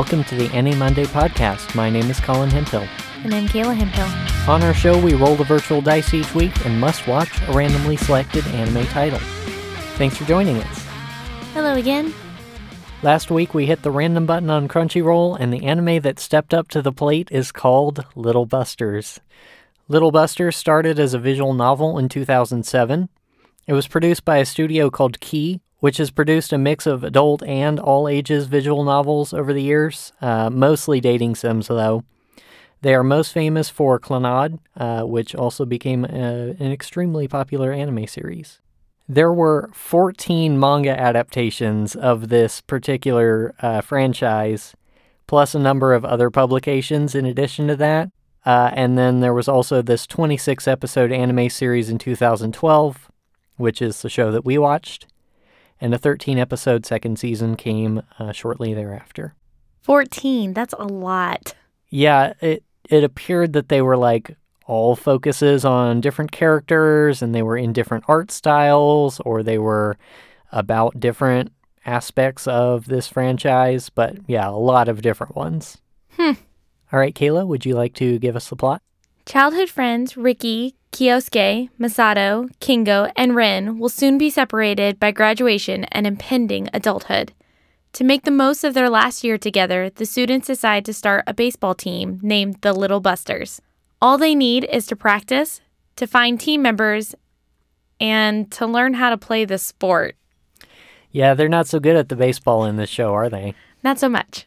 welcome to the Any Monday podcast. My name is Colin Hempill. And I'm Kayla Hempill. On our show, we roll the virtual dice each week and must watch a randomly selected anime title. Thanks for joining us. Hello again. Last week, we hit the random button on Crunchyroll, and the anime that stepped up to the plate is called Little Busters. Little Busters started as a visual novel in 2007. It was produced by a studio called Key, which has produced a mix of adult and all ages visual novels over the years, uh, mostly dating sims, though. They are most famous for Clannad, uh, which also became a, an extremely popular anime series. There were 14 manga adaptations of this particular uh, franchise, plus a number of other publications in addition to that. Uh, and then there was also this 26 episode anime series in 2012, which is the show that we watched and a 13 episode second season came uh, shortly thereafter. 14, that's a lot. Yeah, it it appeared that they were like all focuses on different characters and they were in different art styles or they were about different aspects of this franchise, but yeah, a lot of different ones. Hmm. All right, Kayla, would you like to give us the plot? Childhood friends Riki, Kyousuke, Masato, Kengo, and Rin will soon be separated by graduation and impending adulthood. To make the most of their last year together, the students decide to start a baseball team named the Little Busters. All they need is to practice, to find team members, and to learn how to play the sport. Yeah, they're not so good at the baseball in this show, are they? Not so much.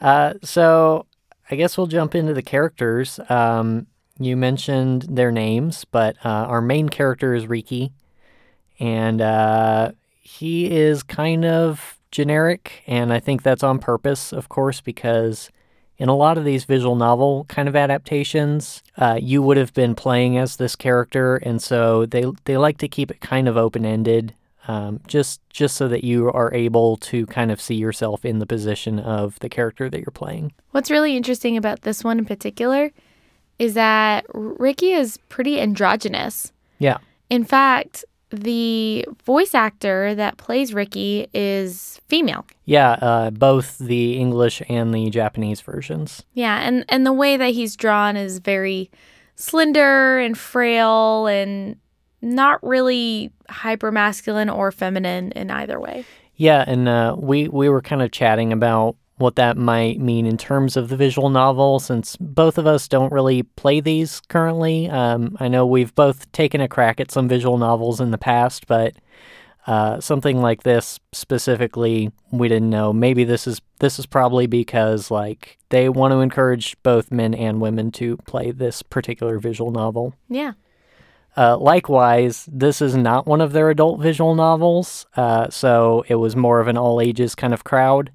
Uh, so I guess we'll jump into the characters. Um, you mentioned their names, but uh, our main character is Riki, and uh, he is kind of generic, and I think that's on purpose, of course, because in a lot of these visual novel kind of adaptations, uh, you would have been playing as this character, and so they they like to keep it kind of open ended. Um, just just so that you are able to kind of see yourself in the position of the character that you're playing. What's really interesting about this one in particular is that Riki is pretty androgynous. Yeah. In fact, the voice actor that plays Riki is female. Yeah, uh, both the English and the Japanese versions. Yeah, and and the way that he's drawn is very slender and frail and not really hyper masculine or feminine in either way. Yeah, and uh, we we were kind of chatting about what that might mean in terms of the visual novel, since both of us don't really play these currently. Um, I know we've both taken a crack at some visual novels in the past, but uh, something like this specifically, we didn't know. Maybe this is this is probably because like they want to encourage both men and women to play this particular visual novel. Yeah. Uh, likewise, this is not one of their adult visual novels, uh, so it was more of an all ages kind of crowd.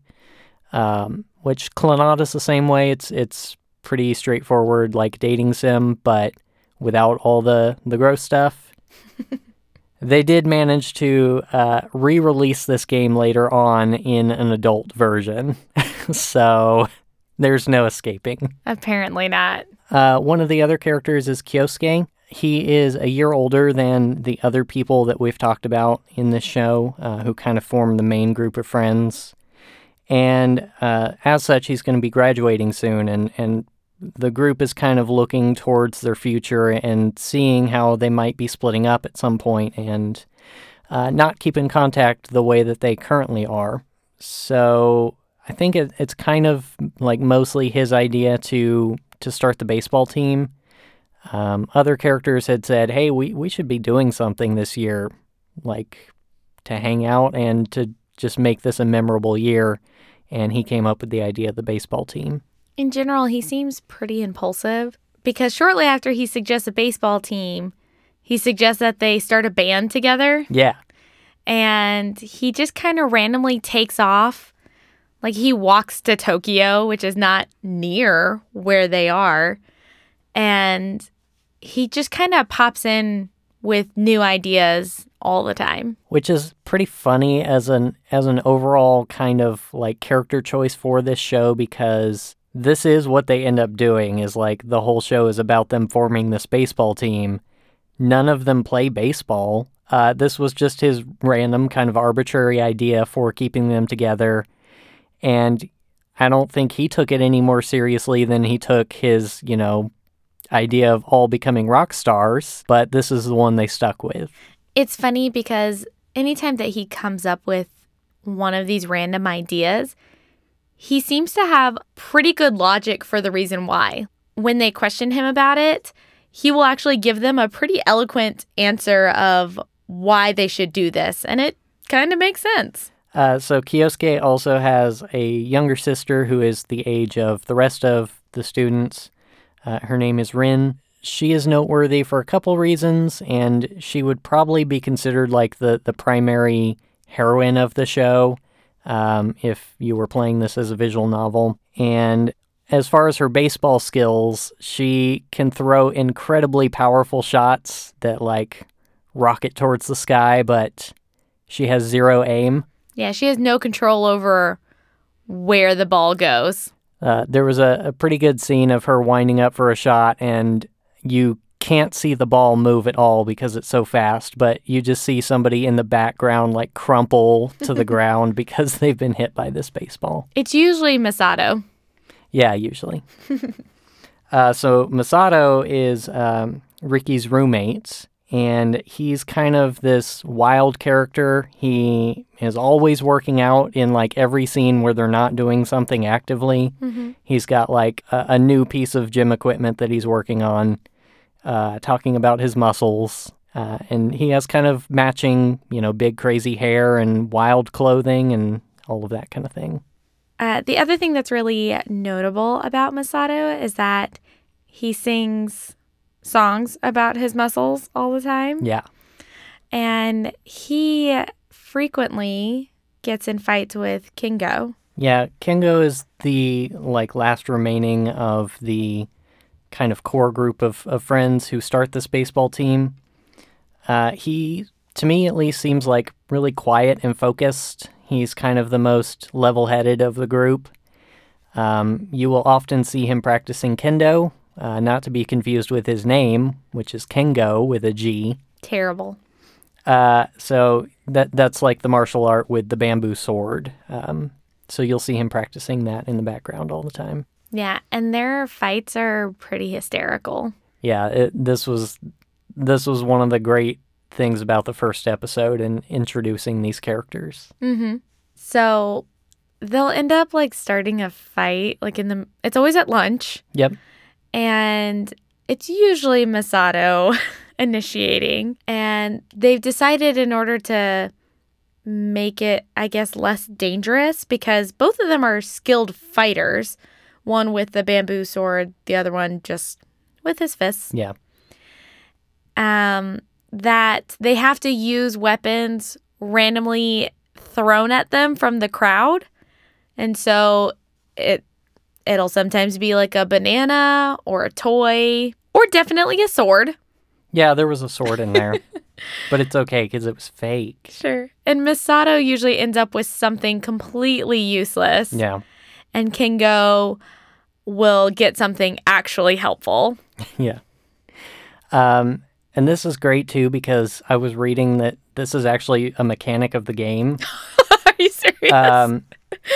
Um, which is the same way. It's it's pretty straightforward, like dating sim, but without all the the gross stuff. they did manage to uh, re-release this game later on in an adult version, so there's no escaping. Apparently not. Uh, one of the other characters is Kyousuke. He is a year older than the other people that we've talked about in this show, uh, who kind of form the main group of friends. And uh, as such, he's going to be graduating soon, and, and the group is kind of looking towards their future and seeing how they might be splitting up at some point and uh, not keep in contact the way that they currently are. So I think it, it's kind of like mostly his idea to to start the baseball team. Um, other characters had said, "Hey, we we should be doing something this year, like to hang out and to just make this a memorable year." and he came up with the idea of the baseball team. In general, he seems pretty impulsive because shortly after he suggests a baseball team, he suggests that they start a band together. Yeah. And he just kind of randomly takes off. Like he walks to Tokyo, which is not near where they are. And he just kind of pops in with new ideas all the time. Which is pretty funny as an as an overall kind of like character choice for this show because this is what they end up doing is like the whole show is about them forming this baseball team. None of them play baseball. Uh, this was just his random kind of arbitrary idea for keeping them together. And I don't think he took it any more seriously than he took his, you know, idea of all becoming rock stars, but this is the one they stuck with. It's funny because anytime that he comes up with one of these random ideas, he seems to have pretty good logic for the reason why. When they question him about it, he will actually give them a pretty eloquent answer of why they should do this, and it kind of makes sense. Uh, so Kyousuke also has a younger sister who is the age of the rest of the students. Uh, her name is Rin. She is noteworthy for a couple reasons, and she would probably be considered like the, the primary heroine of the show um, if you were playing this as a visual novel. And as far as her baseball skills, she can throw incredibly powerful shots that like rocket towards the sky, but she has zero aim. Yeah, she has no control over where the ball goes. Uh, there was a, a pretty good scene of her winding up for a shot, and you can't see the ball move at all because it's so fast, but you just see somebody in the background like crumple to the ground because they've been hit by this baseball. It's usually Masato. Yeah, usually. uh, so Masato is um, Riki's roommate, and he's kind of this wild character. He is always working out in like every scene where they're not doing something actively. Mm-hmm. He's got like a, a, new piece of gym equipment that he's working on, uh, talking about his muscles. Uh, and he has kind of matching, you know, big crazy hair and wild clothing and all of that kind of thing. Uh, the other thing that's really notable about Masato is that he sings songs about his muscles all the time. Yeah. And he frequently gets in fights with Kengo. Yeah, Kengo is the like last remaining of the kind of core group of, of friends who start this baseball team. Uh, he, to me at least, seems like really quiet and focused. He's kind of the most level headed of the group. Um, you will often see him practicing kendo, uh, not to be confused with his name, which is Kengo with a G. Terrible. Uh, so that that's like the martial art with the bamboo sword. Um, so you'll see him practicing that in the background all the time. Yeah, and their fights are pretty hysterical. Yeah, it, this was this was one of the great things about the first episode and introducing these characters. Mm-hmm. So they'll end up like starting a fight, like in the. It's always at lunch. Yep. And it's usually Masato initiating, and they've decided in order to make it, I guess, less dangerous because both of them are skilled fighters. One with the bamboo sword, the other one just with his fists. Yeah. Um, that they have to use weapons randomly thrown at them from the crowd. And so it it'll sometimes be like a banana or a toy or definitely a sword. Yeah, there was a sword in there. but it's okay because it was fake. Sure. And Masato usually ends up with something completely useless. Yeah. And Kengo will get something actually helpful. yeah. Um, and this is great too because I was reading that this is actually a mechanic of the game. Are you serious? Um,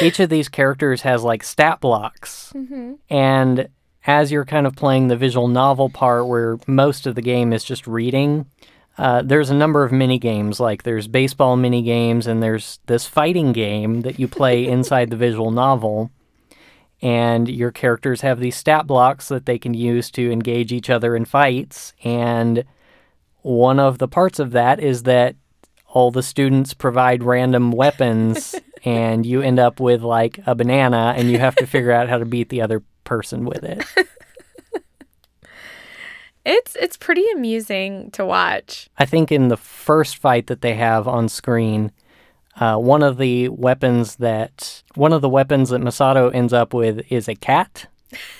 each of these characters has like stat blocks. mm-hmm. And as you're kind of playing the visual novel part where most of the game is just reading, uh, there's a number of mini games. Like there's baseball mini games, and there's this fighting game that you play inside the visual novel. And your characters have these stat blocks that they can use to engage each other in fights. And one of the parts of that is that all the students provide random weapons, and you end up with like a banana, and you have to figure out how to beat the other person with it. It's it's pretty amusing to watch. I think in the first fight that they have on screen, uh, one of the weapons that one of the weapons that Masato ends up with is a cat,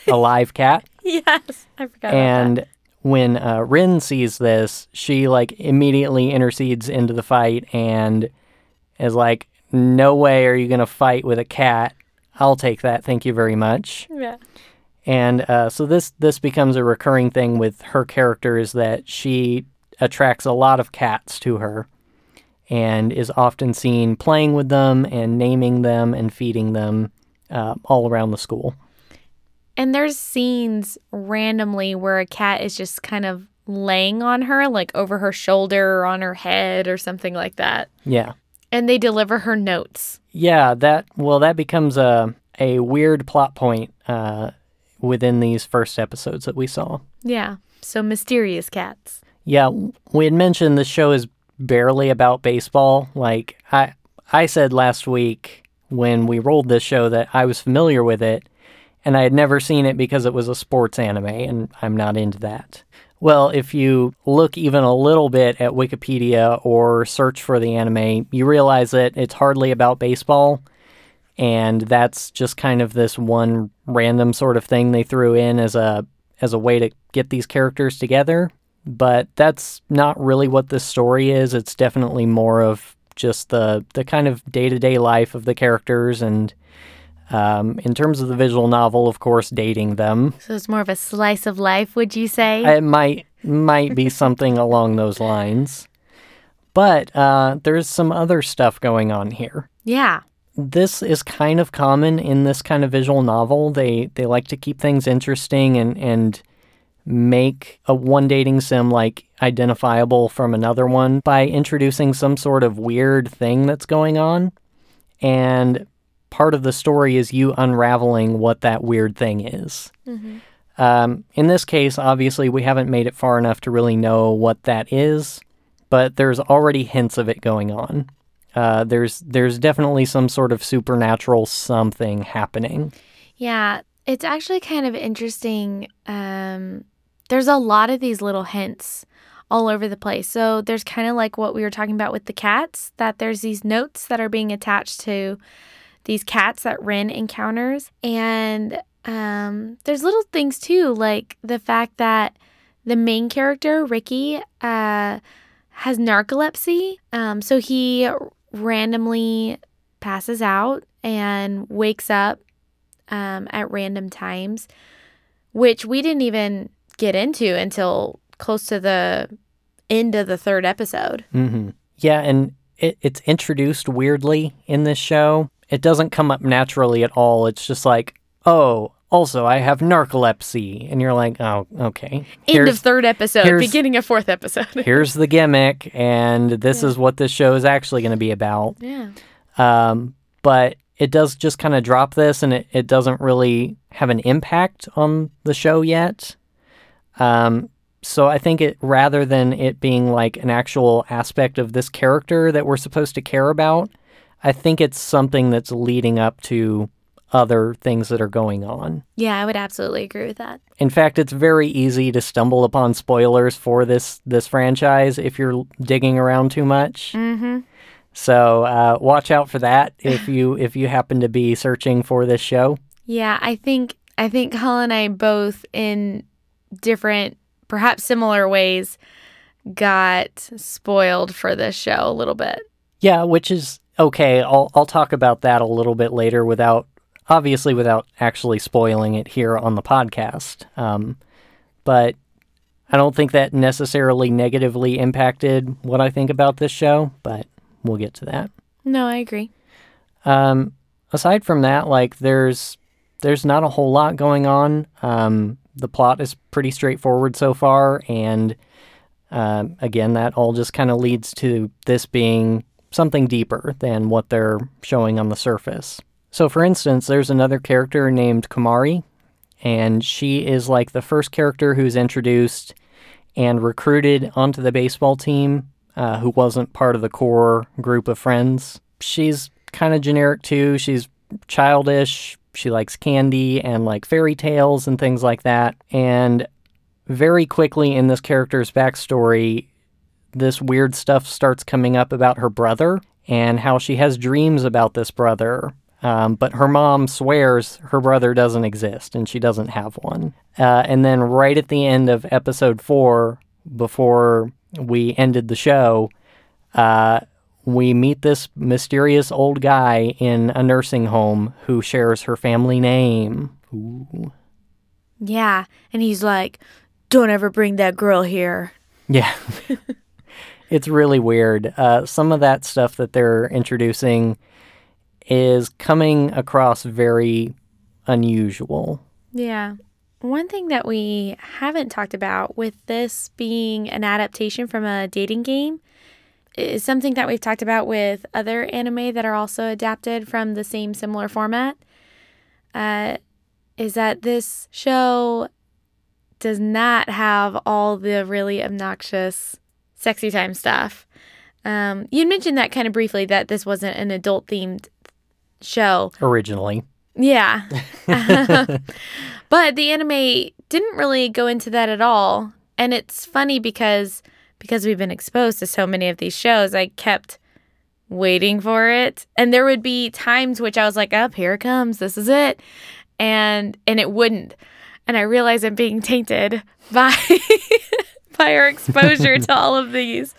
a live cat. yes, I forgot. And when uh, Rin sees this, she like immediately intercedes into the fight and is like, "No way are you gonna fight with a cat. I'll take that. Thank you very much." Yeah. And uh, so this this becomes a recurring thing with her character is that she attracts a lot of cats to her, and is often seen playing with them and naming them and feeding them. uh, all around the school. And there's scenes randomly where a cat is just kind of laying on her, like over her shoulder or on her head or something like that. Yeah. And they deliver her notes. Yeah, that well, that becomes a a weird plot point uh, within these first episodes that we saw. Yeah. So mysterious cats. Yeah, we had mentioned the show is barely about baseball. Like I I said last week when we rolled this show that I was familiar with it and I had never seen it because it was a sports anime and I'm not into that. Well, if you look even a little bit at Wikipedia or search for the anime, you realize that it's hardly about baseball. And that's just kind of this one random sort of thing they threw in as a as a way to get these characters together. But that's not really what this story is. It's definitely more of just the the kind of day to day life of the characters and um, in terms of the visual novel, of course, dating them. So it's more of a slice of life, would you say? It might might be something along those lines. But uh, there's some other stuff going on here. yeah. This is kind of common in this kind of visual novel. They they like to keep things interesting and and make a one dating sim like identifiable from another one by introducing some sort of weird thing that's going on. And part of the story is you unraveling what that weird thing is. Um, in this case, obviously, we haven't made it far enough to really know what that is, but there's already hints of it going on. Uh, there's there's definitely some sort of supernatural something happening. Yeah, it's actually kind of interesting. Um, there's a lot of these little hints all over the place. So there's kind of like what we were talking about with the cats, that there's these notes that are being attached to these cats that Rin encounters. And um, there's little things too, like the fact that the main character, Riki, uh, has narcolepsy. Um, so he randomly passes out and wakes up um, at random times, which we didn't even get into until close to the end of the third episode. hmm Yeah, and it, it's introduced weirdly in this show. It doesn't come up naturally at all. It's just like, oh, also I have narcolepsy, and you're like, oh, okay. End of third episode, beginning of fourth episode. here's the gimmick, and this is what this show is actually going to be about. yeah. Um, but it does just kind of drop this, and it, it doesn't really have an impact on the show yet. Um, so I think it rather than it being like an actual aspect of this character that we're supposed to care about, I think it's something that's leading up to other things that are going on. Yeah, I would absolutely agree with that. In fact, it's very easy to stumble upon spoilers for this this franchise if you're digging around too much. Mm-hmm. So uh, watch out for that if you if you happen to be searching for this show. Yeah, I think I think Colin and I both in different, perhaps similar ways, got spoiled for this show a little bit. Yeah, which is okay. I'll I'll talk about that a little bit later without obviously without actually spoiling it here on the podcast. Um, but I don't think that necessarily negatively impacted what I think about this show. But we'll get to that. No, I agree. Um, aside from that, like there's there's not a whole lot going on. Um, the plot is pretty straightforward so far, and um, again, that all just kind of leads to this being something deeper than what they're showing on the surface. So, for instance, there's another character named Komari, and she is like the first character who's introduced and recruited onto the baseball team uh, who wasn't part of the core group of friends. She's kind of generic too. She's childish. She likes candy and like fairy tales and things like that. And very quickly in this character's backstory, this weird stuff starts coming up about her brother and how she has dreams about this brother. Um, but her mom swears her brother doesn't exist and she doesn't have one. Uh, and then, right at the end of episode four, before we ended the show, uh, we meet this mysterious old guy in a nursing home who shares her family name. Ooh. Yeah, and he's like, "Don't ever bring that girl here." Yeah. it's really weird. Uh, some of that stuff that they're introducing, is coming across very unusual. Yeah. One thing that we haven't talked about with this being an adaptation from a dating game is something that we've talked about with other anime that are also adapted from the same similar format. Uh, is that this show does not have all the really obnoxious sexy time stuff. Um, you mentioned that kind of briefly that this wasn't an adult themed show originally. Yeah. but the anime didn't really go into that at all. And it's funny because because we've been exposed to so many of these shows, I kept waiting for it. And there would be times which I was like, up, oh, here it comes. This is it. And and it wouldn't. And I realized I'm being tainted by by our exposure to all of these.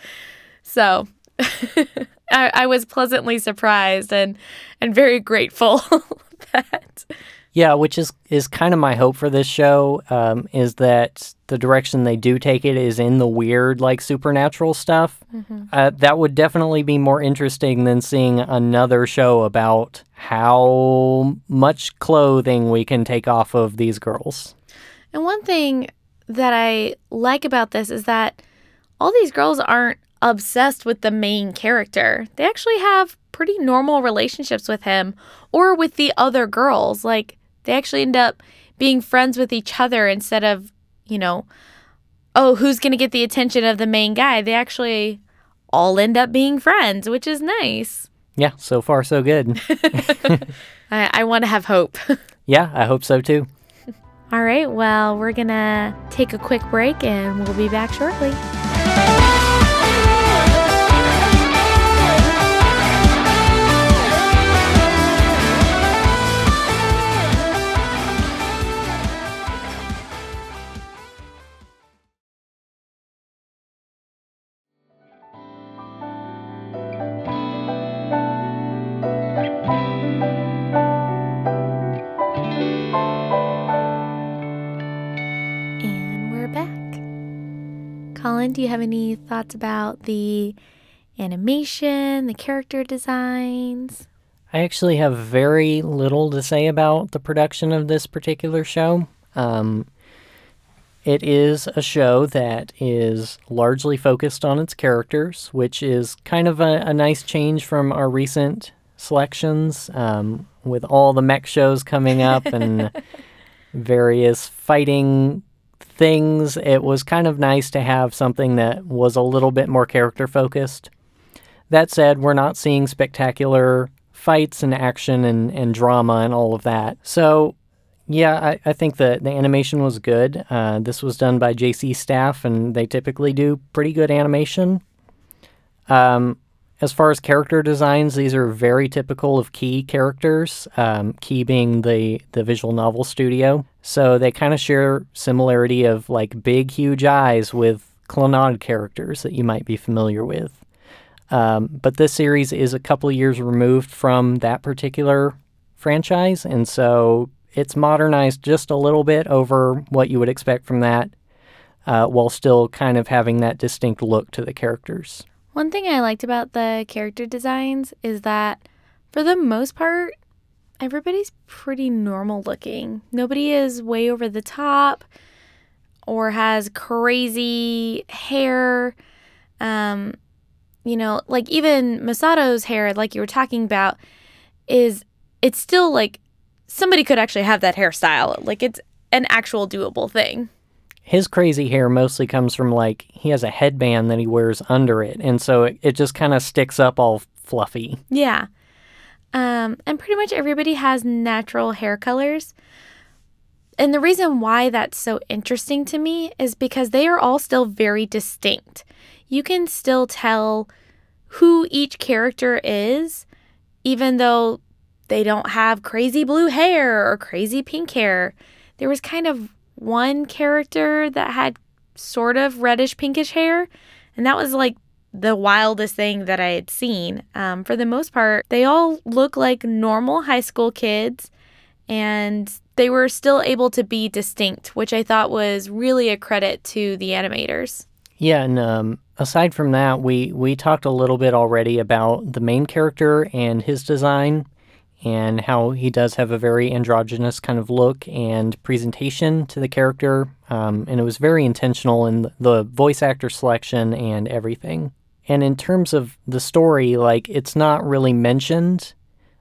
So I, I was pleasantly surprised and and very grateful that. Yeah, which is is kind of my hope for this show um, is that the direction they do take it is in the weird, like supernatural stuff. Mm-hmm. Uh, that would definitely be more interesting than seeing another show about how much clothing we can take off of these girls. And one thing that I like about this is that all these girls aren't obsessed with the main character. They actually have pretty normal relationships with him or with the other girls. Like they actually end up being friends with each other instead of, you know, oh, who's going to get the attention of the main guy? They actually all end up being friends, which is nice. Yeah, so far so good. I, I want to have hope. yeah, I hope so too. All right, well, we're going to take a quick break and we'll be back shortly. Do you have any thoughts about the animation, the character designs? I actually have very little to say about the production of this particular show. Um, it is a show that is largely focused on its characters, which is kind of a, a nice change from our recent selections um, with all the mech shows coming up and various fighting things, it was kind of nice to have something that was a little bit more character focused. That said, we're not seeing spectacular fights and action and, and drama and all of that. So, yeah, I, I think the, the animation was good. Uh, this was done by JC Staff, and they typically do pretty good animation. Um, as far as character designs, these are very typical of Key characters, um, Key being the, the visual novel studio. So they kind of share similarity of like big, huge eyes with Clannad characters that you might be familiar with. Um, but this series is a couple years removed from that particular franchise, and so it's modernized just a little bit over what you would expect from that, uh, while still kind of having that distinct look to the characters. One thing I liked about the character designs is that, for the most part, everybody's pretty normal looking. Nobody is way over the top or has crazy hair. Um, you know, like even Masato's hair, like you were talking about, is it's still like somebody could actually have that hairstyle. Like it's an actual doable thing. His crazy hair mostly comes from like he has a headband that he wears under it, and so it, it just kind of sticks up all fluffy. Yeah. Um, and pretty much everybody has natural hair colors. And the reason why that's so interesting to me is because they are all still very distinct. You can still tell who each character is, even though they don't have crazy blue hair or crazy pink hair. There was kind of one character that had sort of reddish pinkish hair, and that was like the wildest thing that I had seen. Um, for the most part, they all look like normal high school kids, and they were still able to be distinct, which I thought was really a credit to the animators. Yeah, and um, aside from that, we we talked a little bit already about the main character and his design. And how he does have a very androgynous kind of look and presentation to the character. Um, and it was very intentional in the voice actor selection and everything. And in terms of the story, like it's not really mentioned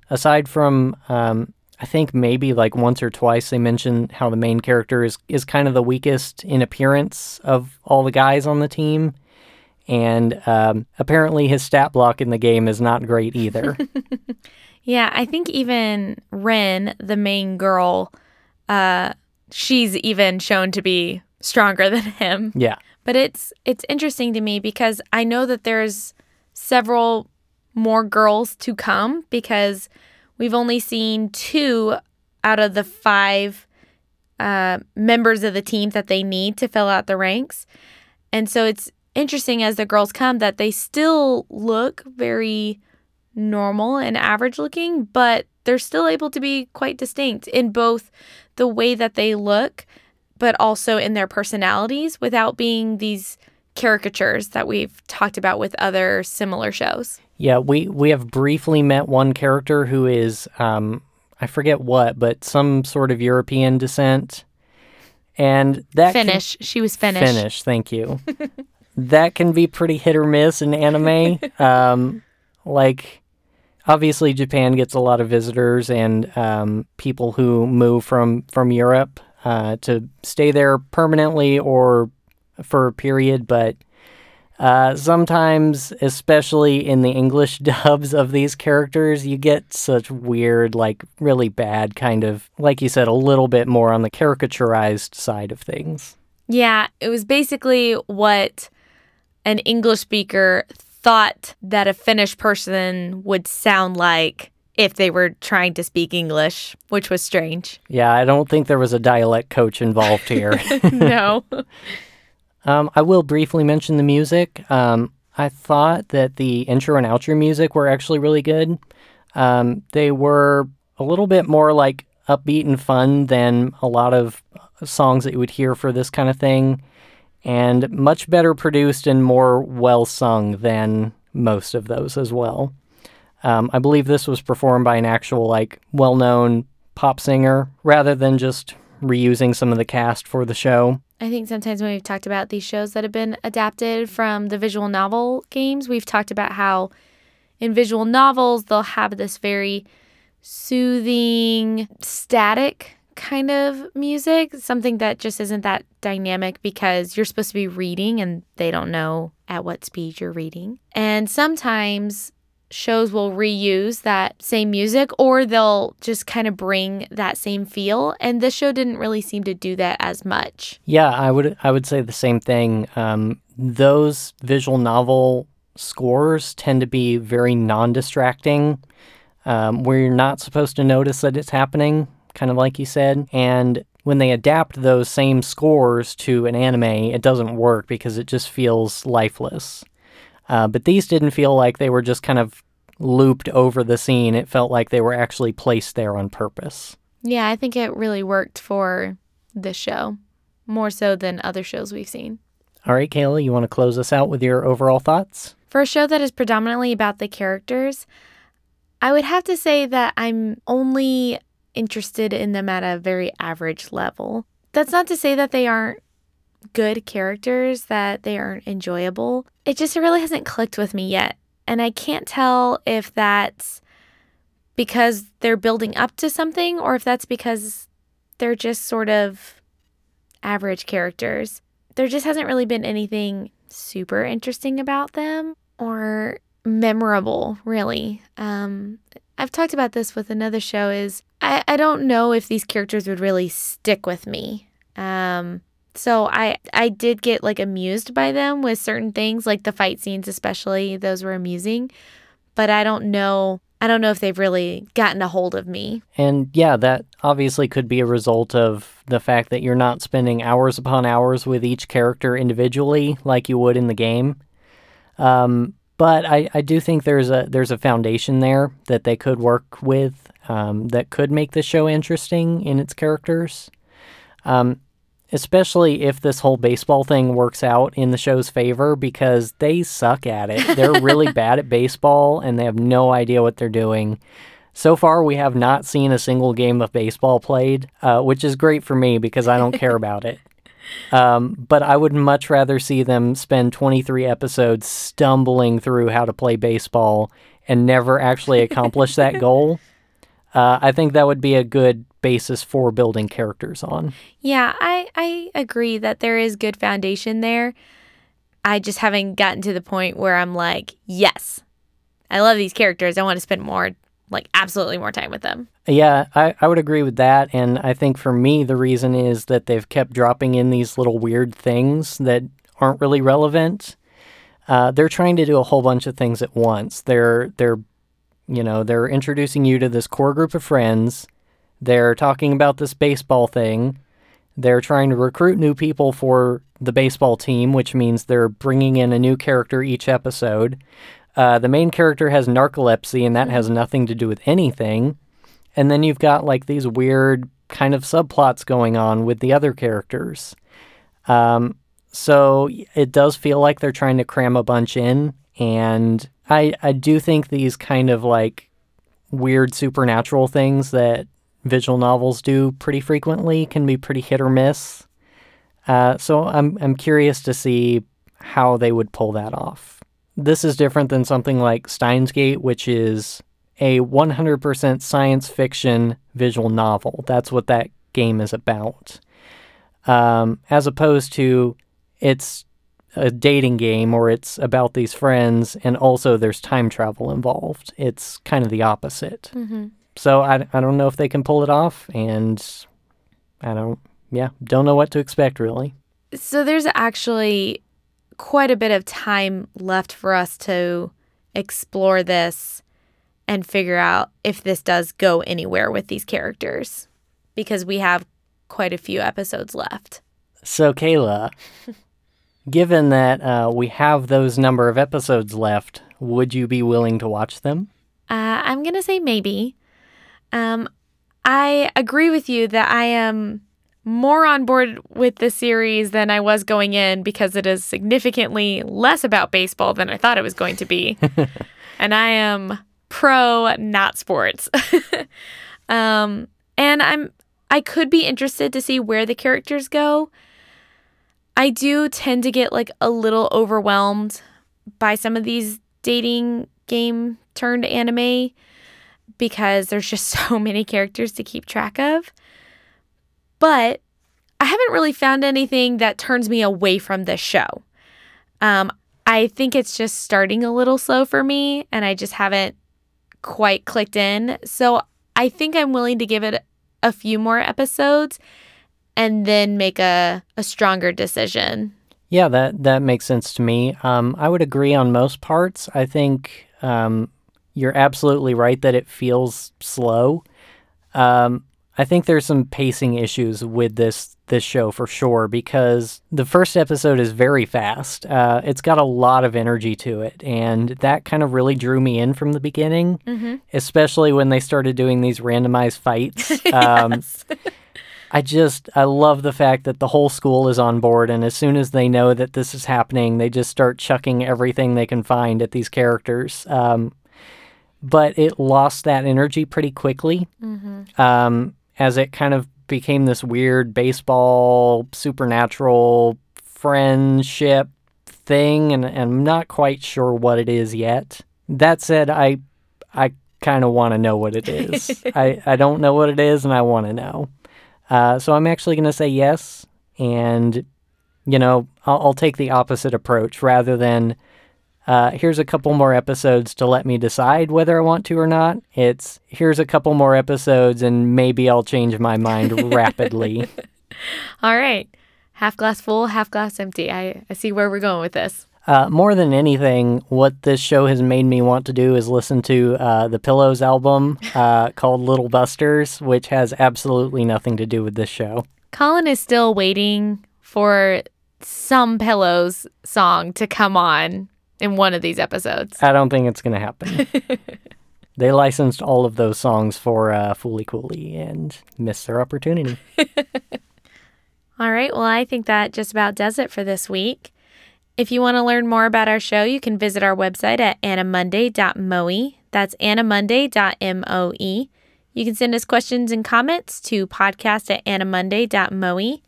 aside from um, I think maybe like once or twice they mention how the main character is is kind of the weakest in appearance of all the guys on the team, and um, apparently his stat block in the game is not great either. yeah, I think even Rin, the main girl, uh, she's even shown to be stronger than him. Yeah, but it's it's interesting to me because I know that there's several more girls to come because We've only seen two out of the five uh, members of the team that they need to fill out the ranks. And so it's interesting as the girls come that they still look very normal and average looking, but they're still able to be quite distinct in both the way that they look, but also in their personalities without being these caricatures that we've talked about with other similar shows. Yeah, we we have briefly met one character who is um, I forget what, but some sort of European descent, and that Finnish. Can, she was Finnish. Finnish. Thank you. that can be pretty hit or miss in anime. um, like obviously Japan gets a lot of visitors and um, people who move from from Europe uh, to stay there permanently or for a period, but uh, sometimes, especially in the English dubs of these characters, you get such weird, like really bad kind of, like you said, a little bit more on the caricaturized side of things. Yeah, it was basically what an English speaker thought that a Finnish person would sound like if they were trying to speak English, which was strange. Yeah, I don't think there was a dialect coach involved here. no. Um, I will briefly mention the music. Um, I thought that the intro and outro music were actually really good. Um, they were a little bit more like upbeat and fun than a lot of songs that you would hear for this kind of thing, and much better produced and more well sung than most of those as well. Um, I believe this was performed by an actual, like, well known pop singer rather than just reusing some of the cast for the show. I think sometimes when we've talked about these shows that have been adapted from the visual novel games, we've talked about how in visual novels they'll have this very soothing, static kind of music, something that just isn't that dynamic because you're supposed to be reading and they don't know at what speed you're reading. And sometimes shows will reuse that same music or they'll just kind of bring that same feel. And this show didn't really seem to do that as much. Yeah i would i would say the same thing. Um, those visual novel scores tend to be very non-distracting um, where you're not supposed to notice that it's happening kind of like you said and when they adapt those same scores to an anime it doesn't work because it just feels lifeless uh, but these didn't feel like they were just kind of looped over the scene. It felt like they were actually placed there on purpose. Yeah, I think it really worked for this show, more so than other shows we've seen. All right, Kayla, you want to close us out with your overall thoughts? For a show that is predominantly about the characters, I would have to say that I'm only interested in them at a very average level. That's not to say that they aren't good characters, that they aren't enjoyable. It just really hasn't clicked with me yet. And I can't tell if that's because they're building up to something or if that's because they're just sort of average characters. There just hasn't really been anything super interesting about them or memorable, really. Um, I've talked about this with another show is I, I don't know if these characters would really stick with me. Um, so I I did get like amused by them with certain things like the fight scenes especially those were amusing but I don't know I don't know if they've really gotten a hold of me. And yeah, that obviously could be a result of the fact that you're not spending hours upon hours with each character individually like you would in the game. Um, but I, I do think there's a there's a foundation there that they could work with um, that could make the show interesting in its characters. Um, especially if this whole baseball thing works out in the show's favor because they suck at it. They're really bad at baseball and they have no idea what they're doing. So far, we have not seen a single game of baseball played, uh, which is great for me because I don't care about it. Um, but I would much rather see them spend 23 episodes stumbling through how to play baseball and never actually accomplish that goal. Uh, I think that would be a good basis for building characters on. Yeah, I, I agree that there is good foundation there. I just haven't gotten to the point where I'm like, yes, I love these characters. I want to spend more, like, absolutely more time with them. Yeah, I, I would agree with that. And I think for me, the reason is that they've kept dropping in these little weird things that aren't really relevant. Uh, they're trying to do a whole bunch of things at once. They're they're you know they're introducing you to this core group of friends. They're talking about this baseball thing. They're trying to recruit new people for the baseball team, which means they're bringing in a new character each episode. Uh, the main character has narcolepsy, and that has nothing to do with anything. And then you've got like these weird kind of subplots going on with the other characters. Um, so it does feel like they're trying to cram a bunch in. And I, I do think these kind of like weird supernatural things that visual novels do pretty frequently can be pretty hit or miss. Uh, so I'm, I'm curious to see how they would pull that off. This is different than something like Steins Gate, which is a 100% science fiction visual novel. That's what that game is about. Um, as opposed to it's a dating game or it's about these friends and also there's time travel involved. It's kind of the opposite. Mm-hmm. So I, I don't know if they can pull it off and I don't, yeah, don't know what to expect really. So there's actually quite a bit of time left for us to explore this and figure out if this does go anywhere with these characters because we have quite a few episodes left. So, Kayla, given that uh, we have those number of episodes left, would you be willing to watch them? Uh, I'm going to say maybe. Um, I agree with you that I am more on board with the series than I was going in because it is significantly less about baseball than I thought it was going to be. and I am pro not sports. um, and I'm I could be interested to see where the characters go. I do tend to get like a little overwhelmed by some of these dating game turned anime because there's just so many characters to keep track of. But I haven't really found anything that turns me away from this show. Um, I think it's just starting a little slow for me, and I just haven't quite clicked in. So I think I'm willing to give it a few more episodes and then make a, a stronger decision. Yeah, that, that makes sense to me. Um, I would agree on most parts. I think um, you're absolutely right that it feels slow. Um, I think there's some pacing issues with this this show for sure because the first episode is very fast. Uh, it's got a lot of energy to it, and that kind of really drew me in from the beginning, mm-hmm. especially when they started doing these randomized fights. Um, yes. I just I love the fact that the whole school is on board, and as soon as they know that this is happening, they just start chucking everything they can find at these characters. Um, but it lost that energy pretty quickly. Mm-hmm. Um, as it kind of became this weird baseball supernatural friendship thing and, and I'm not quite sure what it is yet. That said, I I kind of want to know what it is. I, I don't know what it is and I want to know. Uh, so I'm actually going to say yes. And, you know, I'll, I'll take the opposite approach rather than uh, here's a couple more episodes to let me decide whether I want to or not. It's here's a couple more episodes and maybe I'll change my mind rapidly. All right. Half glass full, half glass empty. I, I see where we're going with this. Uh, more than anything, what this show has made me want to do is listen to uh, the Pillows album uh, called Little Busters, which has absolutely nothing to do with this show. Colin is still waiting for some Pillows song to come on in one of these episodes. I don't think it's going to happen. they licensed all of those songs for uh, Fooly Cooly and missed their opportunity. all right. Well, I think that just about does it for this week. If you want to learn more about our show, you can visit our website at animonday.moe. That's animonday.moe. You can send us questions and comments to podcast at animonday.moe.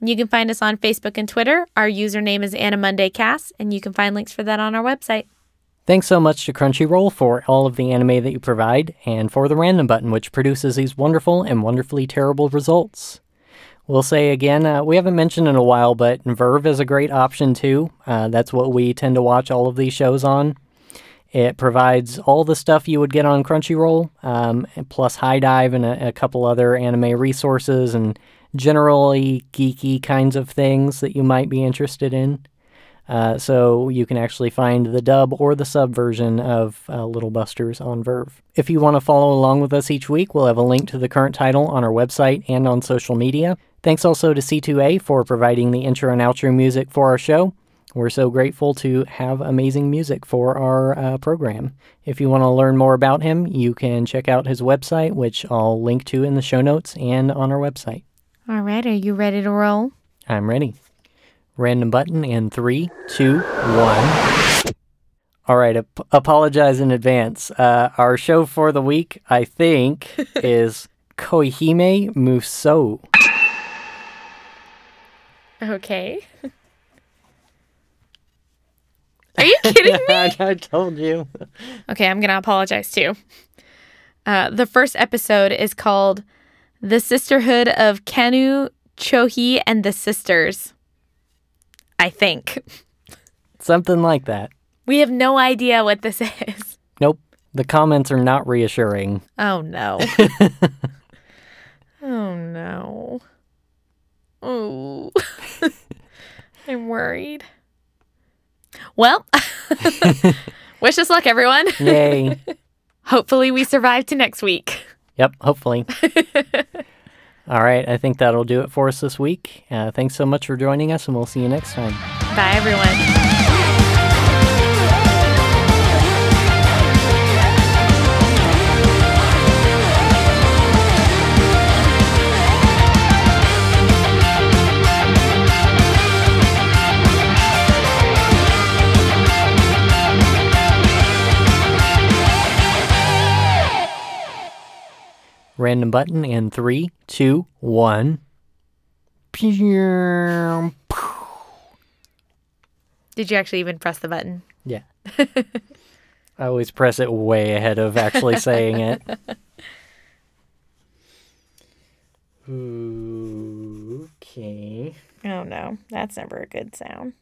And you can find us on Facebook and Twitter. Our username is AniMondayCast, and you can find links for that on our website. Thanks so much to Crunchyroll for all of the anime that you provide, and for the random button, which produces these wonderful and wonderfully terrible results. We'll say again, uh, we haven't mentioned in a while, but VRV is a great option too. Uh, that's what we tend to watch all of these shows on. It provides all the stuff you would get on Crunchyroll, um, plus HIDIVE and a, a couple other anime resources and generally geeky kinds of things that you might be interested in. Uh, so you can actually find the dub or the sub version of uh, Little Busters on VRV. If you want to follow along with us each week, we'll have a link to the current title on our website and on social media. Thanks also to Sithu Aye for providing the intro and outro music for our show. We're so grateful to have amazing music for our uh, program. If you want to learn more about him, you can check out his website, which I'll link to in the show notes and on our website. All right, are you ready to roll? I'm ready. Random button in three, two, one. All right, ap- apologize in advance. Uh, our show for the week, I think, is Koihime Musou. Okay. Are you kidding me? I told you. Okay, I'm going to apologize too. Uh, the first episode is called The Sisterhood of Kanu, Chohi, and the Sisters. I think. Something like that. We have no idea what this is. Nope. The comments are not reassuring. Oh no. oh no. Oh. I'm worried. Well, wish us luck, everyone. Yay. Hopefully, we survive to next week. Yep, hopefully. All right, I think that'll do it for us this week. Uh, thanks so much for joining us, and we'll see you next time. Bye, everyone. Random button in three, two, one. Did you actually even press the button? Yeah. I always press it way ahead of actually saying it. Okay. Oh no, that's never a good sound.